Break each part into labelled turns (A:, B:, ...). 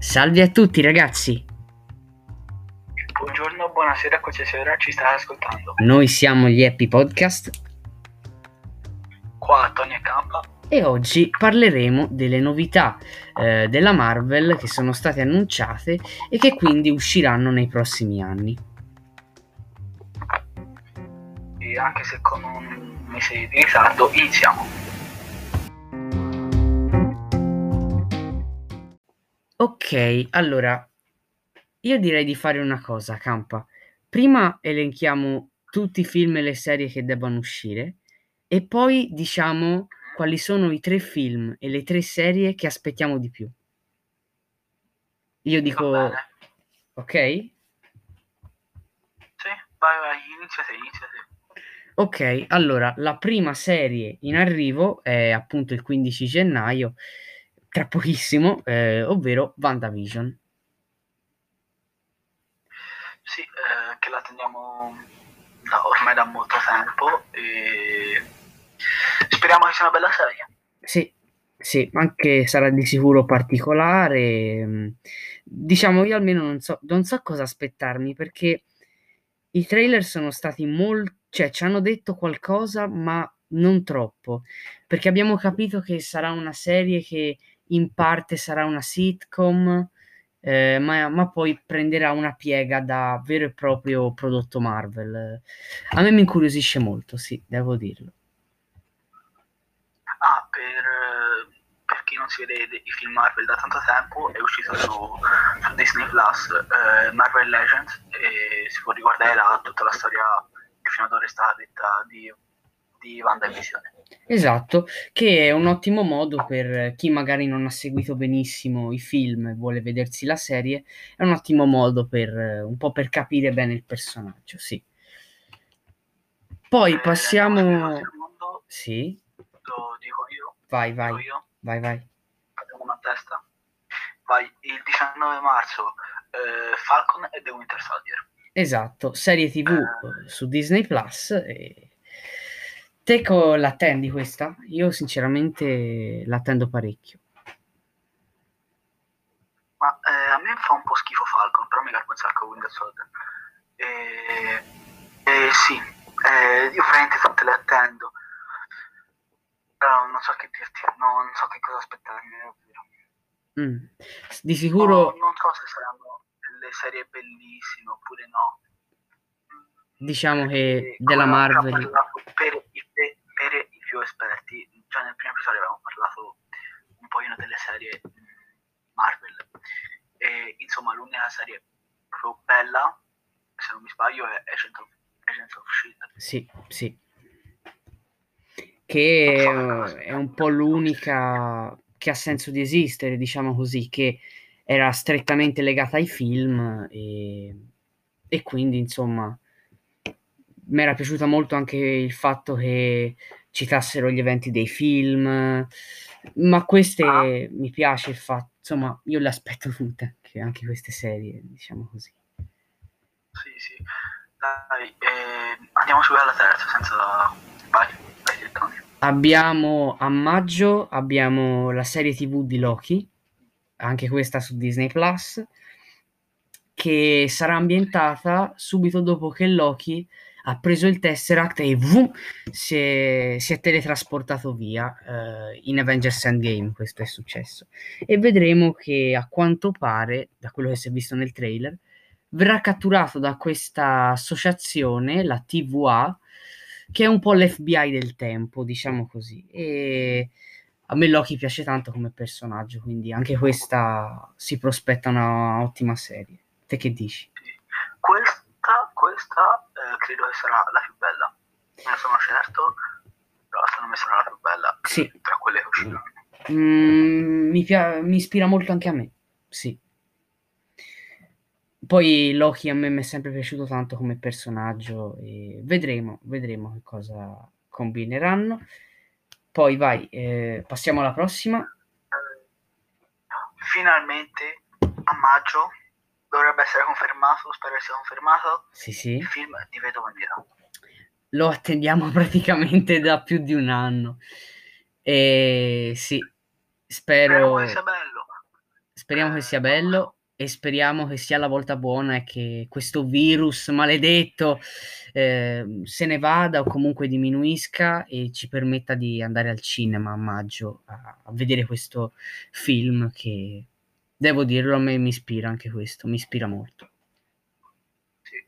A: Salve a tutti ragazzi,
B: Buongiorno, buonasera, qualsiasi ora ci state ascoltando.
A: noi siamo gli Happy Podcast
B: Qua Tony e Campa.
A: e oggi parleremo delle novità eh, della Marvel che sono state annunciate e che quindi usciranno nei prossimi anni.
B: E anche se con un mese di ritardo, iniziamo.
A: Ok, allora io direi di fare una cosa, Campa. Prima elenchiamo tutti i film e le serie che debbano uscire e poi diciamo quali sono i tre film e le tre serie che aspettiamo di più. Io dico, ok?
B: Sì, vai, vai, inizia te, inizia te.
A: Ok, allora la prima serie in arrivo è appunto il 15 gennaio, tra pochissimo, eh, ovvero WandaVision.
B: Sì, eh, che la teniamo da- ormai da molto tempo e speriamo che sia una bella serie.
A: Sì, sì, anche sarà di sicuro particolare. mm, Diciamo, io almeno non so, non so cosa aspettarmi perché i trailer sono stati molto, cioè ci hanno detto qualcosa, ma non troppo, perché abbiamo capito che sarà una serie che in parte sarà una sitcom, eh, ma, ma poi prenderà una piega da vero e proprio prodotto Marvel. A me mi incuriosisce molto, sì, devo dirlo.
B: Ah, per, per chi non si vede i film Marvel da tanto tempo, è uscito su, su Disney Plus eh, Marvel Legends e si può riguardare là tutta la storia che fino ad ora è stata detta di, di WandaVision.
A: Esatto, che è un ottimo modo per chi magari non ha seguito benissimo i film e vuole vedersi la serie, è un ottimo modo per eh, un po' per capire bene il personaggio, sì. Poi
B: Eh,
A: passiamo...
B: andiamo sul secondo,
A: Sì,
B: lo dico io,
A: vai, vai,
B: io,
A: vai, vai.
B: facciamo una testa. Vai, il 19 marzo eh, Falcon e The Winter Soldier.
A: Esatto, serie TV eh, su Disney Plus. E... Te co- l'attendi questa? Io sinceramente l'attendo parecchio.
B: Ma eh, a me fa un po' schifo Falcon, però mi garba un sacco Winter Soldier. E, e sì, eh, io veramente tutte le attendo. Però non so che dirti, no, non so che cosa aspettarmi, davvero.
A: Mm. Di sicuro,
B: No, non so se saranno delle serie bellissime oppure no.
A: Diciamo che della Marvel...
B: Per, i- per- per i più esperti, già nel primo episodio avevamo parlato un pochino delle serie Marvel. E insomma, l'unica serie proprio bella, se non mi sbaglio, è Agent of, Agents of Shield.
A: Sì, sì. Che eh, è un po' l'unica che ha senso di esistere, diciamo così, che era strettamente legata ai film e, e quindi, insomma, mi era piaciuta molto anche il fatto che citassero gli eventi dei film, ma queste
B: Ah.
A: mi piace il fatto, insomma, io le aspetto tutte, anche, anche queste serie, diciamo così.
B: Sì, sì. Dai, eh, andiamo subito alla terza, senza... Vai, vai, Tony.
A: Abbiamo a maggio abbiamo la serie TV di Loki, anche questa su Disney Plus, che sarà ambientata subito dopo che Loki ha preso il Tesseract e vum, si, è, si è teletrasportato via. eh, in Avengers Endgame questo è successo. E vedremo che a quanto pare, da quello che si è visto nel trailer, verrà catturato da questa associazione, la TVA, che è un po' l'FBI del tempo, diciamo così. E a me Loki piace tanto come personaggio, quindi anche questa si prospetta una ottima serie. Te che dici?
B: Questa, questa credo che sarà la più bella. Ne sono certo, però secondo me sarà la più bella
A: Sì.
B: tra quelle che usciranno.
A: Mm, mi, pia- mi ispira molto anche a me, sì. Poi Loki a me mi è sempre piaciuto tanto come personaggio e vedremo, vedremo che cosa combineranno. Poi vai, eh, passiamo alla prossima.
B: Finalmente a maggio dovrebbe essere confermato, spero che sia confermato,
A: Sì, sì.
B: il film di Vedova Nera.
A: Lo attendiamo praticamente da più di un anno. E sì,
B: Speriamo
A: spero,
B: che sia bello.
A: speriamo che sia bello e speriamo che sia la volta buona e che questo virus maledetto eh, se ne vada o comunque diminuisca e ci permetta di andare al cinema a maggio a, a vedere questo film che devo dirlo a me mi ispira anche questo, mi ispira molto.
B: Sì. Eh,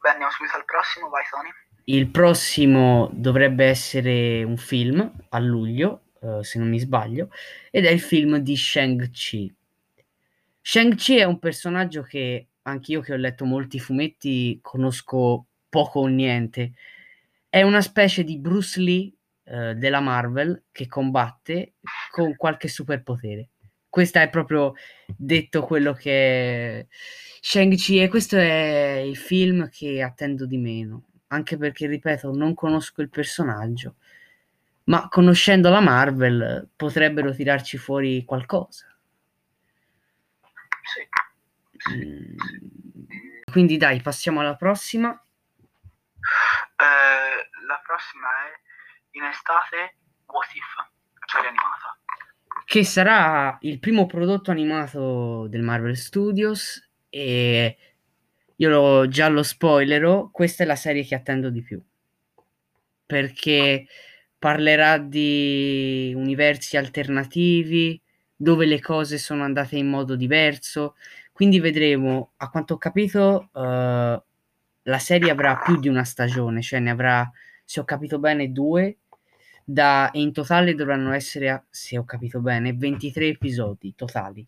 B: beh, andiamo subito al prossimo, vai Tony.
A: Il prossimo dovrebbe essere un film a luglio, uh, se non mi sbaglio, ed è il film di Shang-Chi. Shang-Chi è un personaggio che anch'io che ho letto molti fumetti conosco poco o niente. È una specie di Bruce Lee uh, della Marvel che combatte con qualche superpotere. Questo è proprio detto quello che Shang-Chi e questo è il film che attendo di meno anche perché, ripeto, non conosco il personaggio, ma conoscendo la Marvel potrebbero tirarci fuori qualcosa. Mm. Quindi dai, passiamo alla prossima.
B: Eh, la prossima è in estate What If, serie animata.
A: Che sarà il primo prodotto animato del Marvel Studios e io lo, già lo spoilerò, questa è la serie che attendo di più. Perché parlerà di universi alternativi, dove le cose sono andate in modo diverso. Quindi vedremo, a quanto ho capito, uh, la serie avrà più di una stagione, cioè ne avrà, se ho capito bene, due. Da, e in totale dovranno essere, se ho capito bene, 23 episodi totali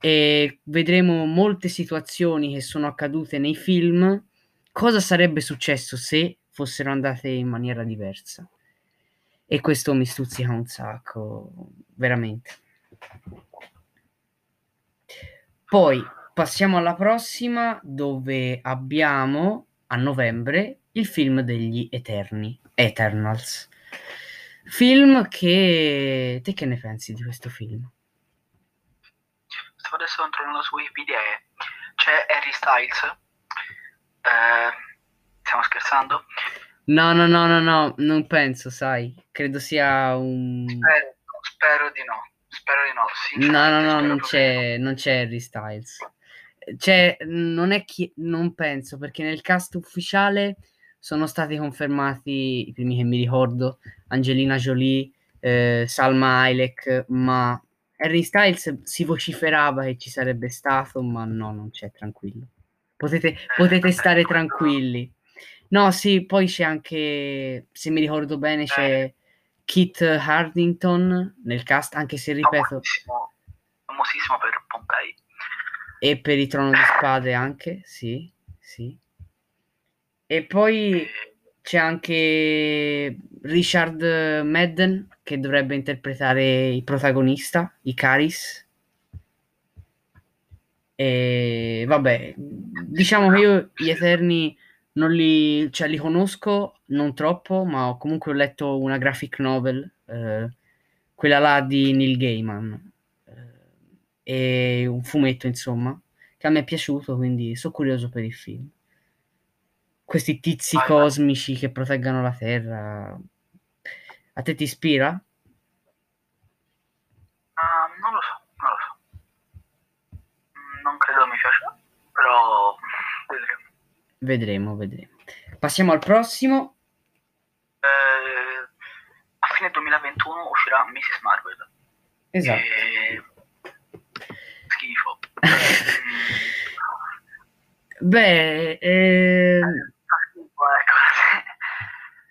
A: e vedremo molte situazioni che sono accadute nei film. Cosa sarebbe successo se fossero andate in maniera diversa? E questo mi stuzzica un sacco, veramente. Poi passiamo alla prossima dove abbiamo a novembre il film degli Eterni, Eternals. Film che... Te che ne pensi di questo film?
B: adesso controllando su Wikipedia c'è Harry Styles. Eh, stiamo scherzando?
A: No, no, no, no, no, non penso, sai. Credo sia un...
B: Spero, spero di no. Spero di no.
A: No, no, no, non c'è, non c'è Harry Styles. C'è, non è chi, non penso, perché nel cast ufficiale sono stati confermati i primi che mi ricordo, Angelina Jolie, eh, Salma Hayek, ma Harry Styles si vociferava che ci sarebbe stato, ma no, non c'è, tranquillo. Potete, potete stare tranquilli. No, sì, poi c'è anche, se mi ricordo bene, c'è Kit Hardington nel cast, anche se ripeto...
B: Famosissimo per Pompei.
A: E per i Trono di Spade anche, sì, sì. E poi c'è anche Richard Madden che dovrebbe interpretare il protagonista, Icaris. E vabbè, diciamo che io gli Eterni non li, cioè, li conosco, non troppo, ma comunque ho letto una graphic novel, eh, quella là di Neil Gaiman, eh, e un fumetto, insomma, che a me è piaciuto, quindi sono curioso per il film. Questi tizi vai, cosmici che proteggano la Terra, a te ti ispira?
B: Uh, non lo so, non lo so. Non credo mi piacerà, però vedremo.
A: Vedremo, vedremo. Passiamo al prossimo.
B: Eh, a fine 2021 uscirà Mrs. Marvel.
A: Esatto.
B: E... Schifo.
A: Beh, eh...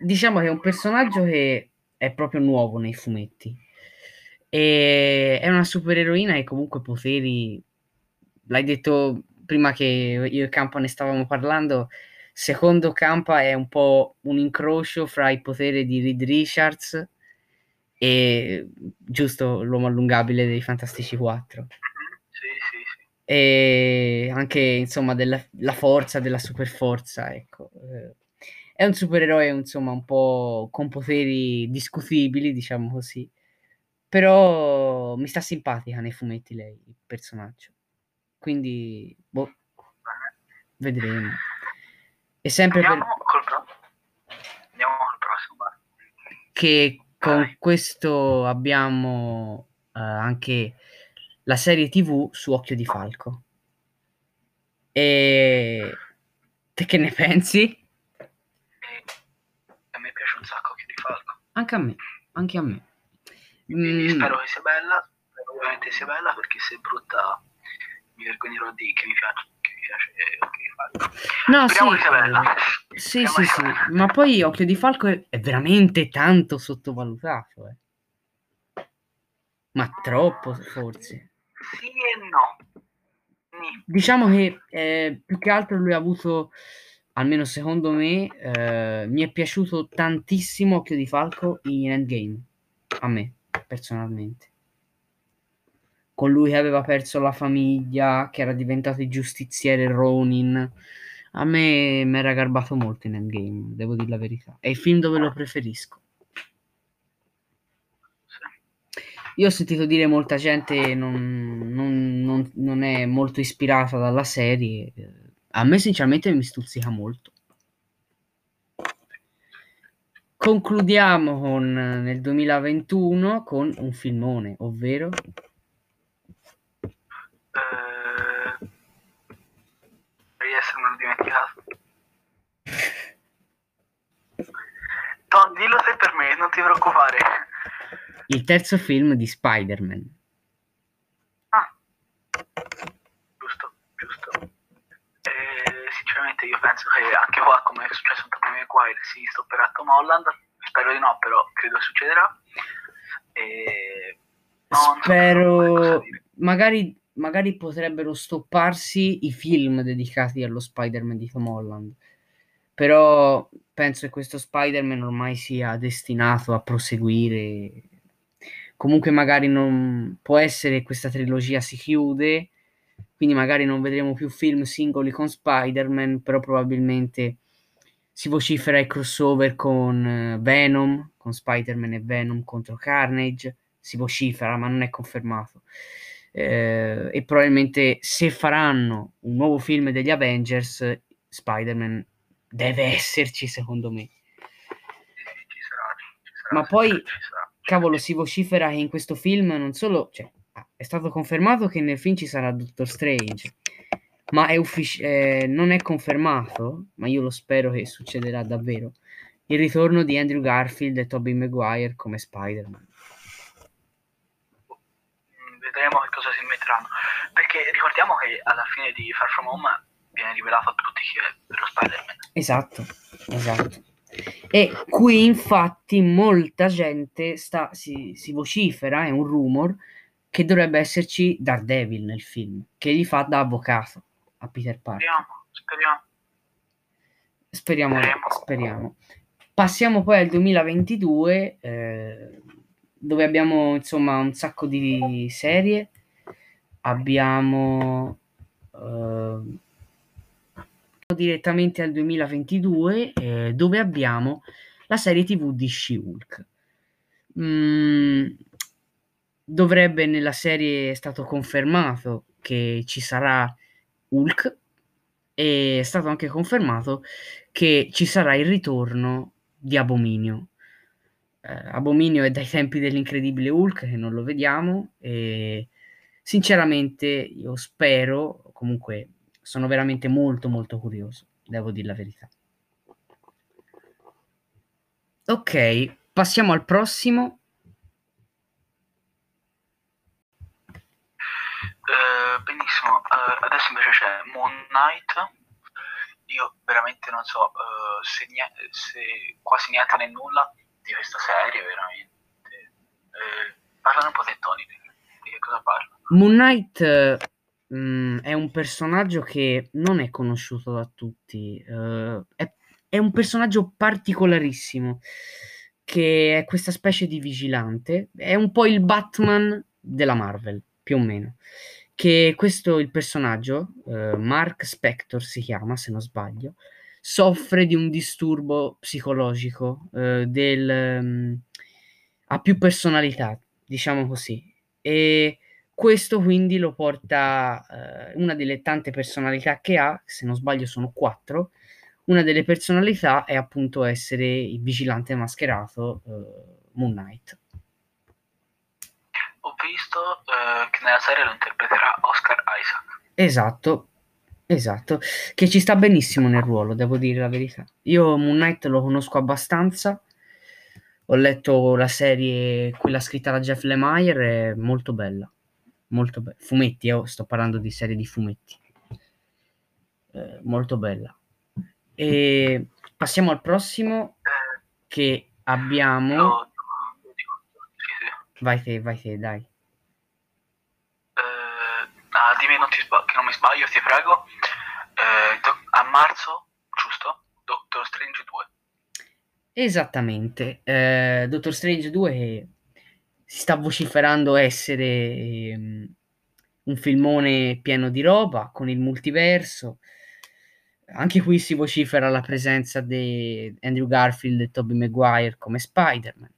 A: diciamo che è un personaggio che è proprio nuovo nei fumetti. E è una supereroina e comunque poteri, l'hai detto prima che io e Campa ne stavamo parlando, secondo Campa è un po' un incrocio fra i poteri di Reed Richards e giusto l'uomo allungabile dei Fantastici 4.
B: Sì, sì, sì.
A: E anche insomma della forza, della superforza, ecco. È un supereroe, insomma, un po' con poteri discutibili, diciamo così. Però mi sta simpatica nei fumetti lei, il personaggio. Quindi, boh, vedremo. E sempre
B: Andiamo per... col. Andiamo col prossimo.
A: Che con
B: Vai.
A: questo abbiamo eh, anche la serie TV su Occhio di Falco. E te che ne pensi?
B: E a me piace un sacco Occhio di Falco.
A: Anche a me, anche a me.
B: Quindi
A: Mm,
B: spero che sia bella, spero ovviamente sia bella perché se è brutta mi vergognerò di che mi piace, che mi piace eh,
A: no,
B: Speriamo
A: sì,
B: che sia bella.
A: sì,
B: Speriamo
A: sì, sì,
B: bella.
A: ma poi Occhio di Falco è, è veramente tanto sottovalutato, eh. Ma troppo forse.
B: Sì e no.
A: Diciamo che eh, più che altro lui ha avuto, almeno secondo me, eh, mi è piaciuto tantissimo Occhio di Falco in Endgame, a me, personalmente. Con lui che aveva perso la famiglia, che era diventato il giustiziere Ronin. A me mi era garbato molto in Endgame, devo dire la verità. È il film dove lo preferisco. Io ho sentito dire molta gente non, non- non- non è molto ispirata dalla serie. A me sinceramente mi stuzzica molto. Concludiamo con eh, nel 2021 con un filmone, ovvero
B: Eh, devi essermelo dimenticato. Tom, dillo te per me, non ti preoccupare.
A: il terzo film di Spider-Man.
B: Ah, giusto, giusto. Eh, sinceramente io penso che anche qua, come è successo in Tobey Maguire, si stopperà Tom Holland. Spero di no, però credo succederà. E... so
A: Spero,
B: dire.
A: magari, magari potrebbero stopparsi i film dedicati allo Spider-Man di Tom Holland. Però penso che questo Spider-Man ormai sia destinato a proseguire. Comunque, magari non può essere che questa trilogia si chiude, quindi magari non vedremo più film singoli con Spider-Man, però probabilmente si vocifera il crossover con eh, Venom, con Spider-Man e Venom contro Carnage. Si vocifera, ma non è confermato. Eh, e probabilmente se faranno un nuovo film degli Avengers, Spider-Man deve esserci, secondo me. Ma poi, cavolo, si vocifera che in questo film non solo, cioè, è stato confermato che nel film ci sarà Doctor Strange, ma è uffici- eh, non è confermato, ma io lo spero che succederà davvero, il ritorno di Andrew Garfield e Tobey Maguire come Spider-Man.
B: Mm, vedremo che cosa si metteranno. Perché ricordiamo che alla fine di Far From Home viene rivelato a tutti chi è lo Spider-Man.
A: Esatto, esatto. E qui infatti molta gente sta, si, si vocifera, è un rumor, che dovrebbe esserci Daredevil nel film, che gli fa da avvocato a Peter Parker.
B: Speriamo, speriamo.
A: Speriamo,
B: Speriamo.
A: Passiamo poi al 2022, eh, dove abbiamo insomma un sacco di serie. Abbiamo eh, direttamente al 2022, eh, dove abbiamo la serie TV di She-Hulk. Mm, dovrebbe nella serie è stato confermato che ci sarà Hulk e è stato anche confermato che ci sarà il ritorno di Abominio. Eh, Abominio è dai tempi dell'incredibile Hulk che non lo vediamo e sinceramente io spero, comunque sono veramente molto molto curioso, devo dire la verità. Ok, passiamo al prossimo.
B: Benissimo, eh, adesso invece c'è Moon Knight. Io veramente non so eh, se, nie- se quasi niente né nulla di questa serie, veramente. Eh, parlano un po' te, Tony, di, che cosa parla?
A: Moon Knight mh, è un personaggio che non è conosciuto da tutti, eh, è, è un personaggio particolarissimo, che è questa specie di vigilante, è un po' il Batman della Marvel, più o meno. Che questo, il personaggio, eh, Mark Spector si chiama, se non sbaglio, soffre di un disturbo psicologico, eh, del, mm, ha più personalità, diciamo così. E questo quindi lo porta, eh, una delle tante personalità che ha, se non sbaglio sono quattro, una delle personalità è appunto essere il vigilante mascherato, eh, Moon Knight.
B: Visto eh, che nella serie lo interpreterà Oscar Isaac.
A: Esatto, esatto, che ci sta benissimo nel ruolo, devo dire la verità. Io Moon Knight lo conosco abbastanza, ho letto la serie, quella scritta da Jeff Lemire, è molto bella, molto bella. Fumetti, eh, sto parlando di serie di fumetti. Eh, molto bella. E passiamo al prossimo
B: Eh,
A: che abbiamo... Vai te, vai te, dai.
B: Dimmi non sba- che non mi sbaglio, ti prego. Eh, a marzo, giusto? Doctor Strange 2.
A: Esattamente, eh, Doctor Strange 2 che si sta vociferando essere ehm, un filmone pieno di roba con il multiverso. Anche qui si vocifera la presenza di Andrew Garfield e Tobey Maguire come Spider-Man.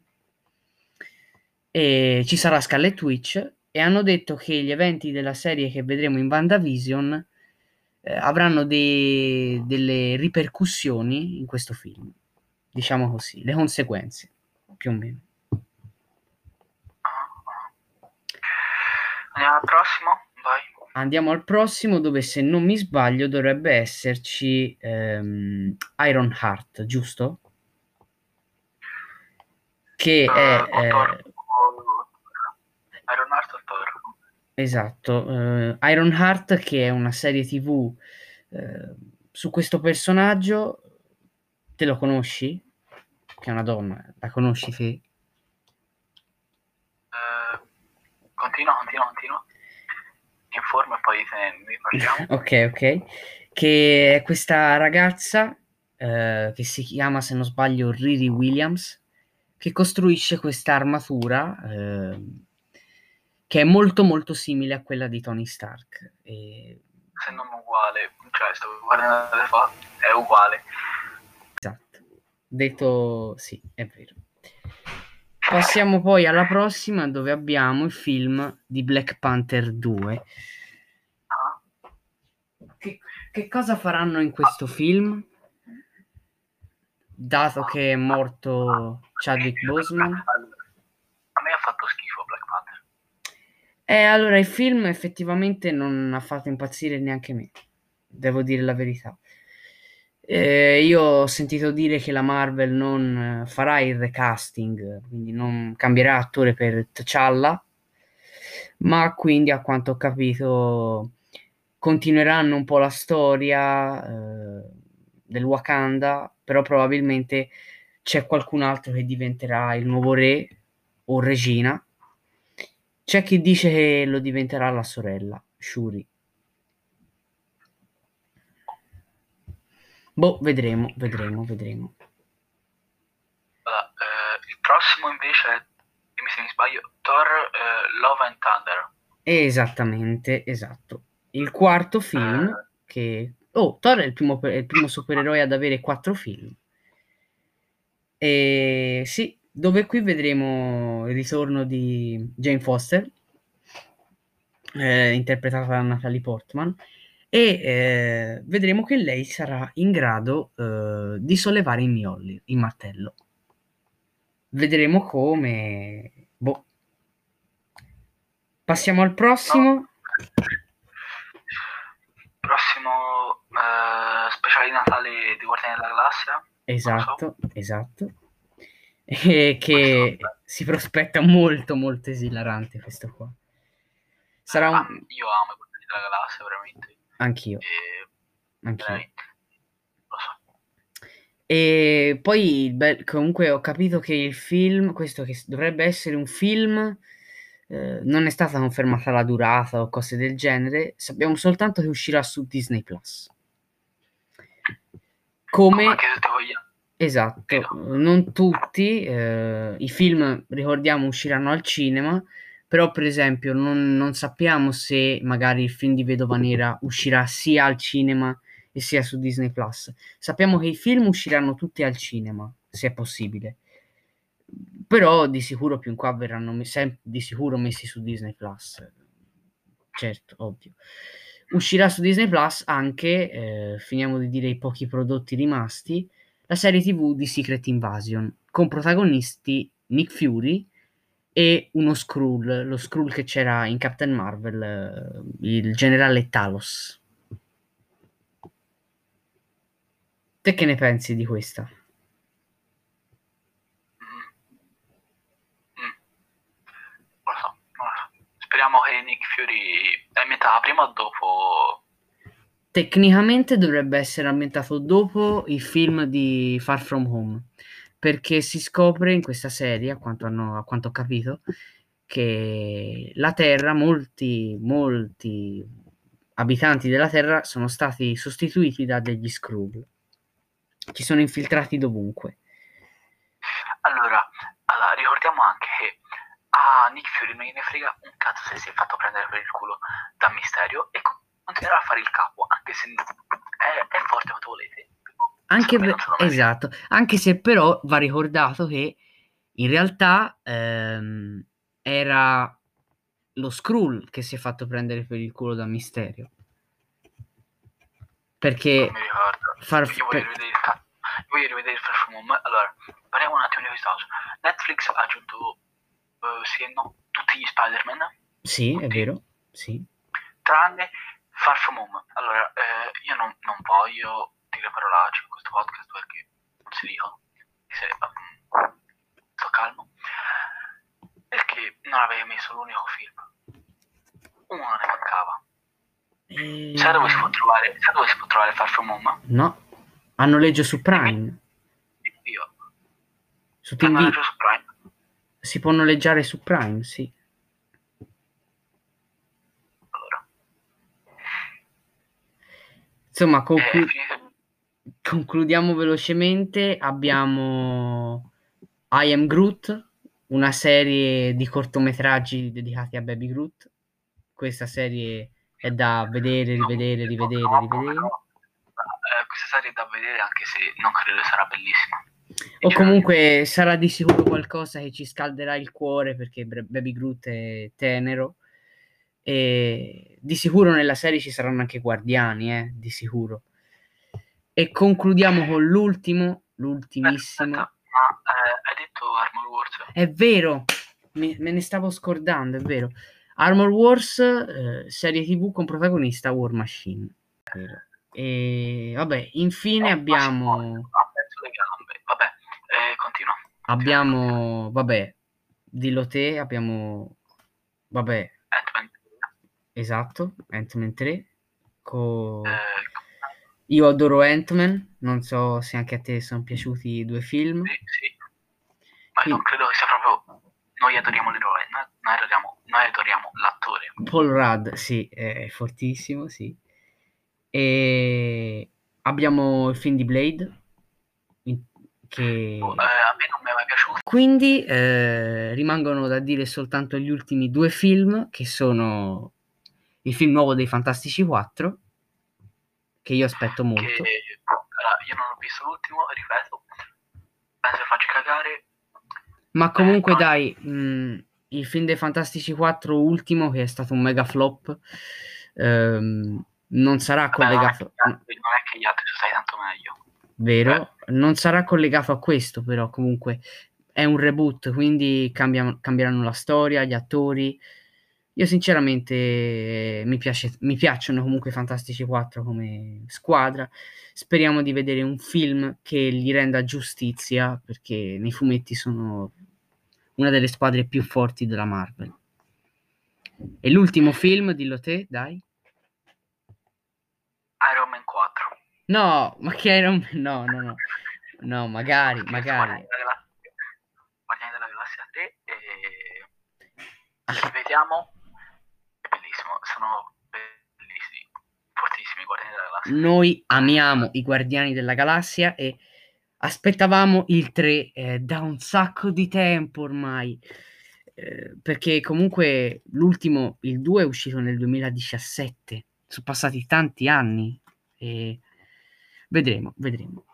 A: E ci sarà Scarlet Witch e hanno detto che gli eventi della serie che vedremo in WandaVision eh, avranno dei- delle ripercussioni in questo film diciamo così, le conseguenze, più o meno.
B: Andiamo al prossimo? Vai.
A: Andiamo al prossimo dove se non mi sbaglio dovrebbe esserci ehm, Iron Heart, giusto? Che è...
B: Eh, o
A: eh,
B: Thor- o- Iron Heart o Thor?
A: Esatto, eh, Iron Heart che è una serie tv eh, su questo personaggio, te lo conosci? Che è una donna, la conosci te?
B: Eh, continua, continua, continua. Informo e poi te ne parliamo.
A: Ok, ok. Che è questa ragazza eh, che si chiama, se non sbaglio, Riri Williams, che costruisce questa armatura che è molto molto simile a quella di Tony Stark. E-
B: Se non uguale, cioè sto guardando le foto, è uguale.
A: Esatto. Detto sì, è vero. Passiamo poi alla prossima dove abbiamo il film di Black Panther 2.
B: Ah,
A: Che, che cosa faranno in questo film? Dato che è morto Chadwick Boseman.
B: A me ha fatto schifo Black Panther.
A: Eh, allora il film effettivamente non ha fatto impazzire neanche me, devo dire la verità. Eh, io ho sentito dire che la Marvel non eh, farà il recasting, quindi non cambierà attore per T'Challa, ma quindi a quanto ho capito continueranno un po' la storia eh, del Wakanda, però probabilmente c'è qualcun altro che diventerà il nuovo re o regina. C'è chi dice che lo diventerà la sorella, Shuri. Boh, vedremo, vedremo, vedremo.
B: Allora, eh, il prossimo invece, dimmi se mi sbaglio, Thor eh, Love and Thunder.
A: Esattamente, esatto. Il quarto film che... Oh, Thor è il primo, è il primo supereroe ad avere quattro film. E sì, dove qui vedremo il ritorno di Jane Foster, eh, interpretata da Natalie Portman, e eh, vedremo che lei sarà in grado eh, di sollevare il Mjolnir, il martello. Vedremo come... Boh. Passiamo al prossimo.
B: Prossimo eh, speciale di Natale di Guardiani della Galassia.
A: Esatto, esatto. E che si prospetta molto, molto esilarante questo qua. Sarà
B: Ah,
A: un...
B: io amo i Guardiani della Galassia, veramente.
A: Anch'io,
B: E,
A: anch'io.
B: veramente.
A: E poi beh, comunque ho capito che il film, questo che dovrebbe essere un film, eh, non è stata confermata la durata o cose del genere, sappiamo soltanto che uscirà su Disney Plus. Come...
B: Vogliamo.
A: Esatto, non tutti, eh, i film, ricordiamo, usciranno al cinema, però per esempio non, non sappiamo se magari il film di Vedova Nera uscirà sia al cinema e sia su Disney Plus. Sappiamo che i film usciranno tutti al cinema, se è possibile, però di sicuro più in qua verranno me- sem- di sicuro messi su Disney Plus. Certo, ovvio. Uscirà su Disney Plus anche, eh, finiamo di dire i pochi prodotti rimasti, la serie TV di Secret Invasion, con protagonisti Nick Fury e uno Skrull, lo Skrull che c'era in Captain Marvel, eh, il generale Talos. Te che ne pensi di questa?
B: Speriamo che Nick Fury è metà prima o dopo
A: Tecnicamente dovrebbe essere ambientato dopo il film di Far From Home, perché si scopre in questa serie, a quanto, hanno, a quanto ho capito, che la Terra, molti, molti abitanti della Terra sono stati sostituiti da degli Skrull. Ci sono infiltrati dovunque.
B: Allora, allora ricordiamo anche che a Nick Fury non gliene frega un cazzo se si è fatto prendere per il culo da Misterio e continuerà a fare il capo, anche se è, è forte quanto volete.
A: Anche per, esatto, anche se però va ricordato che in realtà ehm, era lo Skrull che si è fatto prendere per il culo da Misterio. Perché
B: far, io voglio rivedere il. Voglio rivedere il Flash Moon. Allora, parliamo un attimo di questa cosa. Netflix ha aggiunto uh, sì e no tutti gli Spider-Man.
A: Sì, tutti. è vero. Sì.
B: Tranne Far From Home. Allora, eh, io non, non, voglio dire parolacce in questo podcast perché non si dicono. Se, sto calmo. Perché non avevi messo l'unico film. Uno ne mancava. E... Sai dove si può trovare? Sai dove si può trovare Far From Home?
A: No. A noleggio su Prime.
B: Io.
A: Su TV. Su Prime. Si può noleggiare su Prime, sì. Insomma, conclu- eh, concludiamo velocemente. Abbiamo I Am Groot, una serie di cortometraggi dedicati a Baby Groot. Questa serie è da vedere, rivedere, rivedere, rivedere.
B: Eh, questa serie è da vedere anche se non credo sarà bellissima.
A: O comunque sarà di sicuro qualcosa che ci scalderà il cuore perché Baby Groot è tenero e di sicuro nella serie ci saranno anche guardiani, eh, di sicuro. E concludiamo con l'ultimo, l'ultimissimo.
B: Aspetta, ma eh, hai detto Armor Wars?
A: È vero, me, me ne stavo scordando, è vero. Armor Wars, eh, serie tv con protagonista War Machine. E vabbè, infine oh, abbiamo...
B: Vabbè, eh, continua.
A: Abbiamo, vabbè, dillo te, abbiamo, vabbè, Esatto, Ant-Man 3. Co... Eh, Io adoro Ant-Man, non so se anche a te sono piaciuti i due film.
B: Sì, sì. Ma Quindi... non credo che sia proprio... Noi adoriamo l'eroe, noi adoriamo, noi adoriamo l'attore.
A: Paul Rudd, sì, è fortissimo, sì. E abbiamo il film di Blade, che...
B: Oh, eh, a me non mi è mai piaciuto.
A: Quindi eh, rimangono da dire soltanto gli ultimi due film, che sono il film nuovo dei Fantastici 4, che io aspetto molto. Che,
B: allora, io non ho visto l'ultimo, ripeto, penso che faccia cagare.
A: Ma comunque eh, dai, mh, mm, il film dei Fantastici 4 ultimo, che è stato un mega flop, ehm, non sarà Vabbè, collegato...
B: Non è, che gli altri sono stati tanto meglio.
A: Vero, eh. non sarà collegato a questo, però comunque è un reboot, quindi cambia, cambieranno la storia, gli attori, io sinceramente mi, piace, mi piacciono comunque i Fantastici 4 come squadra. Speriamo di vedere un film che gli renda giustizia perché nei fumetti sono una delle squadre più forti della Marvel. E l'ultimo film, dillo te, dai.
B: Iron Man 4.
A: No, ma che Iron Man? No, no, no. No, magari, magari.
B: Guardiani della Galassia 3 e... Ah. Vediamo sono bellissimi, fortissimi Guardiani della Galassia.
A: Noi amiamo i Guardiani della Galassia e aspettavamo il 3 eh, da un sacco di tempo ormai. Eh, perché comunque l'ultimo, il 2 è uscito nel 2017, sono passati tanti anni e vedremo, vedremo.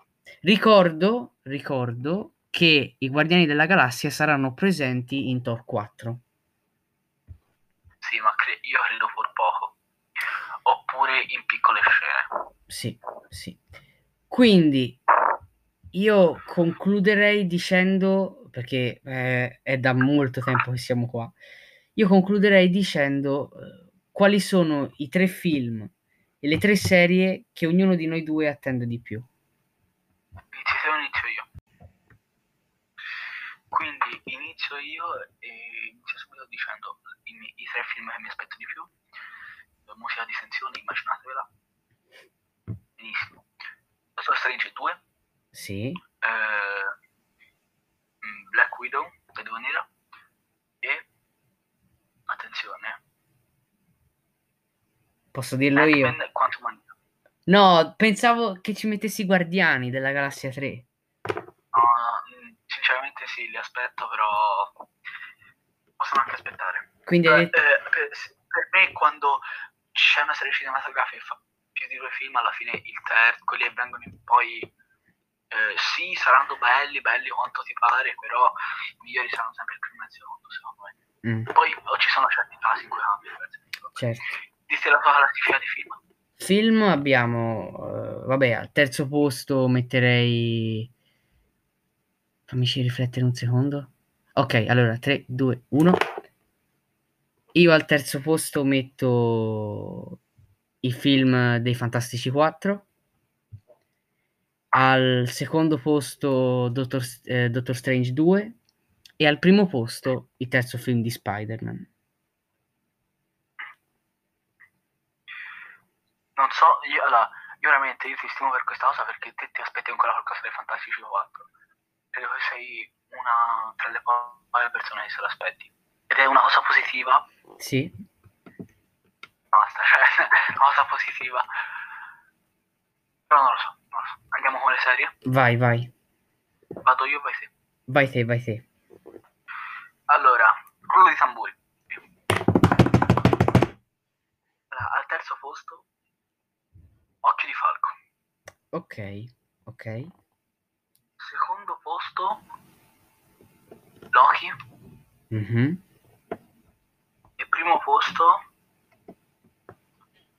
A: Ricordo, ricordo che i Guardiani della Galassia saranno presenti in Thor 4.
B: Sì, ma cre- io credo for poco. In piccole scene.
A: Sì, sì. Quindi io concluderei dicendo perché eh, è da molto tempo che siamo qua. Io concluderei dicendo eh, quali sono i tre film e le tre serie che ognuno di noi due attende di più.
B: Inizio se o inizio io? Quindi inizio io e inizio subito dicendo i, i tre film che mi aspetto di più. Musica di sensione, immaginatevela. Benissimo. Doctor Strange 2.
A: Sì.
B: Eh, Black Widow, Vedova Nera. E attenzione.
A: Posso dirlo io?
B: Ant-Man Quantum
A: No, pensavo che ci mettessi Guardiani della Galassia 3.
B: No, mm, sinceramente sì, li aspetto, però possono anche aspettare.
A: Quindi
B: Eh, eh, per me quando c'è una serie cinematografica che fa più di due film, alla fine il terzo, quelli che vengono poi eh, sì, saranno belli, belli quanto ti pare, però i migliori saranno sempre il primo e il secondo, secondo me.
A: Mm,
B: Poi oh, ci sono certi casi in cui cambia per esempio.
A: certo.
B: Dite la tua classifica di film.
A: Film abbiamo, eh, vabbè, al terzo posto metterei... Fammici riflettere un secondo. Ok, allora 3, 2, 1. Io al terzo posto metto i film dei Fantastici 4. Al secondo posto Doctor, eh, Doctor Strange 2 e al primo posto il terzo film di Spider-Man.
B: Non so, io, allora, io veramente io ti stimo per questa cosa perché te ti aspetti ancora qualcosa dai Fantastici 4. Credo che sei una tra le poche persone che se l'aspetti. Ed è una cosa positiva.
A: Sì,
B: Basta, cioè, una cosa positiva. Però non lo so, non lo so. Andiamo con le serie.
A: vai, vai.
B: Vado io, vai te.
A: Vai te, vai te.
B: Allora, rullo di tamburi. Allora, al terzo posto, Occhio di Falco.
A: Ok, ok.
B: Secondo posto, Loki.
A: Mhm.
B: Primo posto,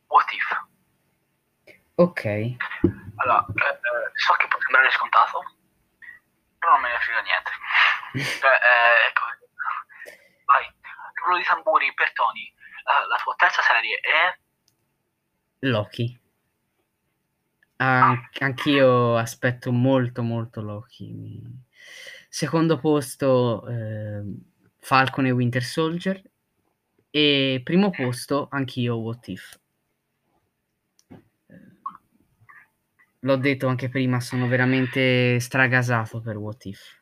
B: What If.
A: Ok,
B: Allora, eh, eh, so che può sembrare scontato, però non me ne frega niente. Cioè, eh, ecco, vai, rullo di tamburi per Tony. La, la tua terza serie è
A: Loki. An- anch'io aspetto molto molto Loki. Secondo posto ehm, Falcon e Winter Soldier e primo posto anch'io What If. Eh, L'ho detto anche prima, sono veramente stragasato per What If.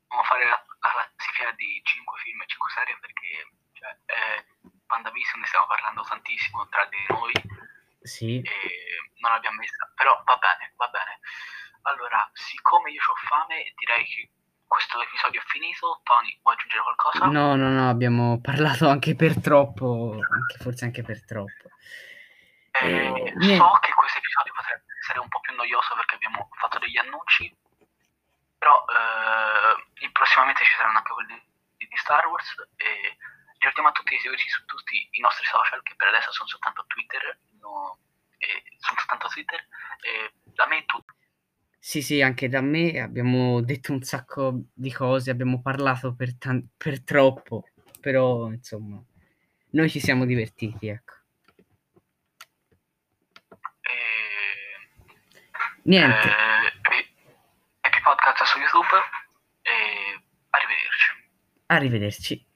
B: Dobbiamo fare la, la classifica di 5 film e 5 serie perché cioè, eh, WandaVision ne stiamo parlando tantissimo tra di noi
A: Sì,
B: non l'abbiamo vista, però va bene, va bene. Allora, siccome io ho fame, direi che questo episodio è finito. Tony, vuoi aggiungere qualcosa?
A: no, no, no, abbiamo parlato anche per troppo, anche forse anche per troppo.
B: Eh,
A: Eh,
B: so che questo episodio potrebbe essere un po' più noioso perché abbiamo fatto degli annunci, però eh, prossimamente ci saranno anche quelli di Star Wars e ricordiamo a tutti di seguirci su tutti i nostri social che per adesso sono soltanto Twitter, no, sono soltanto Twitter, da me tutto.
A: Sì, sì, anche da me abbiamo detto un sacco di cose, abbiamo parlato per, tan- per troppo, però insomma, noi ci siamo divertiti, ecco.
B: E,
A: Niente,
B: eh, Podcast su YouTube e arrivederci.
A: arrivederci.